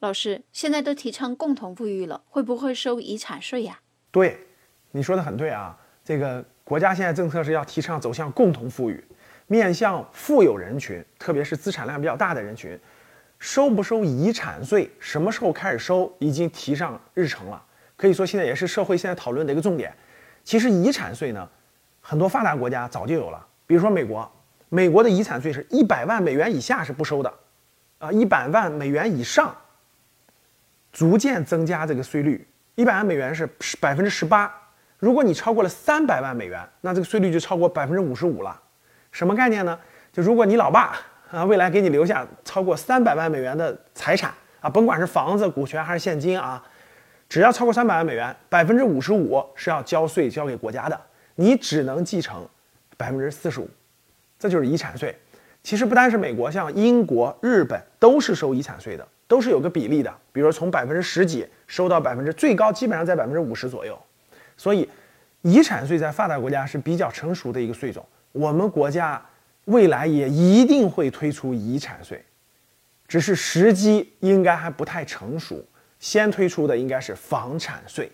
老师，现在都提倡共同富裕了，会不会收遗产税呀？对，你说的很对啊。这个国家现在政策是要提倡走向共同富裕，面向富有人群，特别是资产量比较大的人群，收不收遗产税，什么时候开始收，已经提上日程了。可以说现在也是社会现在讨论的一个重点。其实遗产税呢，很多发达国家早就有了，比如说美国，美国的遗产税是一百万美元以下是不收的，啊，一百万美元以上。逐渐增加这个税率，一百万美元是百分之十八。如果你超过了三百万美元，那这个税率就超过百分之五十五了。什么概念呢？就如果你老爸啊未来给你留下超过三百万美元的财产啊，甭管是房子、股权还是现金啊，只要超过三百万美元，百分之五十五是要交税交给国家的，你只能继承百分之四十五，这就是遗产税。其实不单是美国，像英国、日本都是收遗产税的。都是有个比例的，比如说从百分之十几收到百分之最高，基本上在百分之五十左右。所以，遗产税在发达国家是比较成熟的一个税种。我们国家未来也一定会推出遗产税，只是时机应该还不太成熟。先推出的应该是房产税。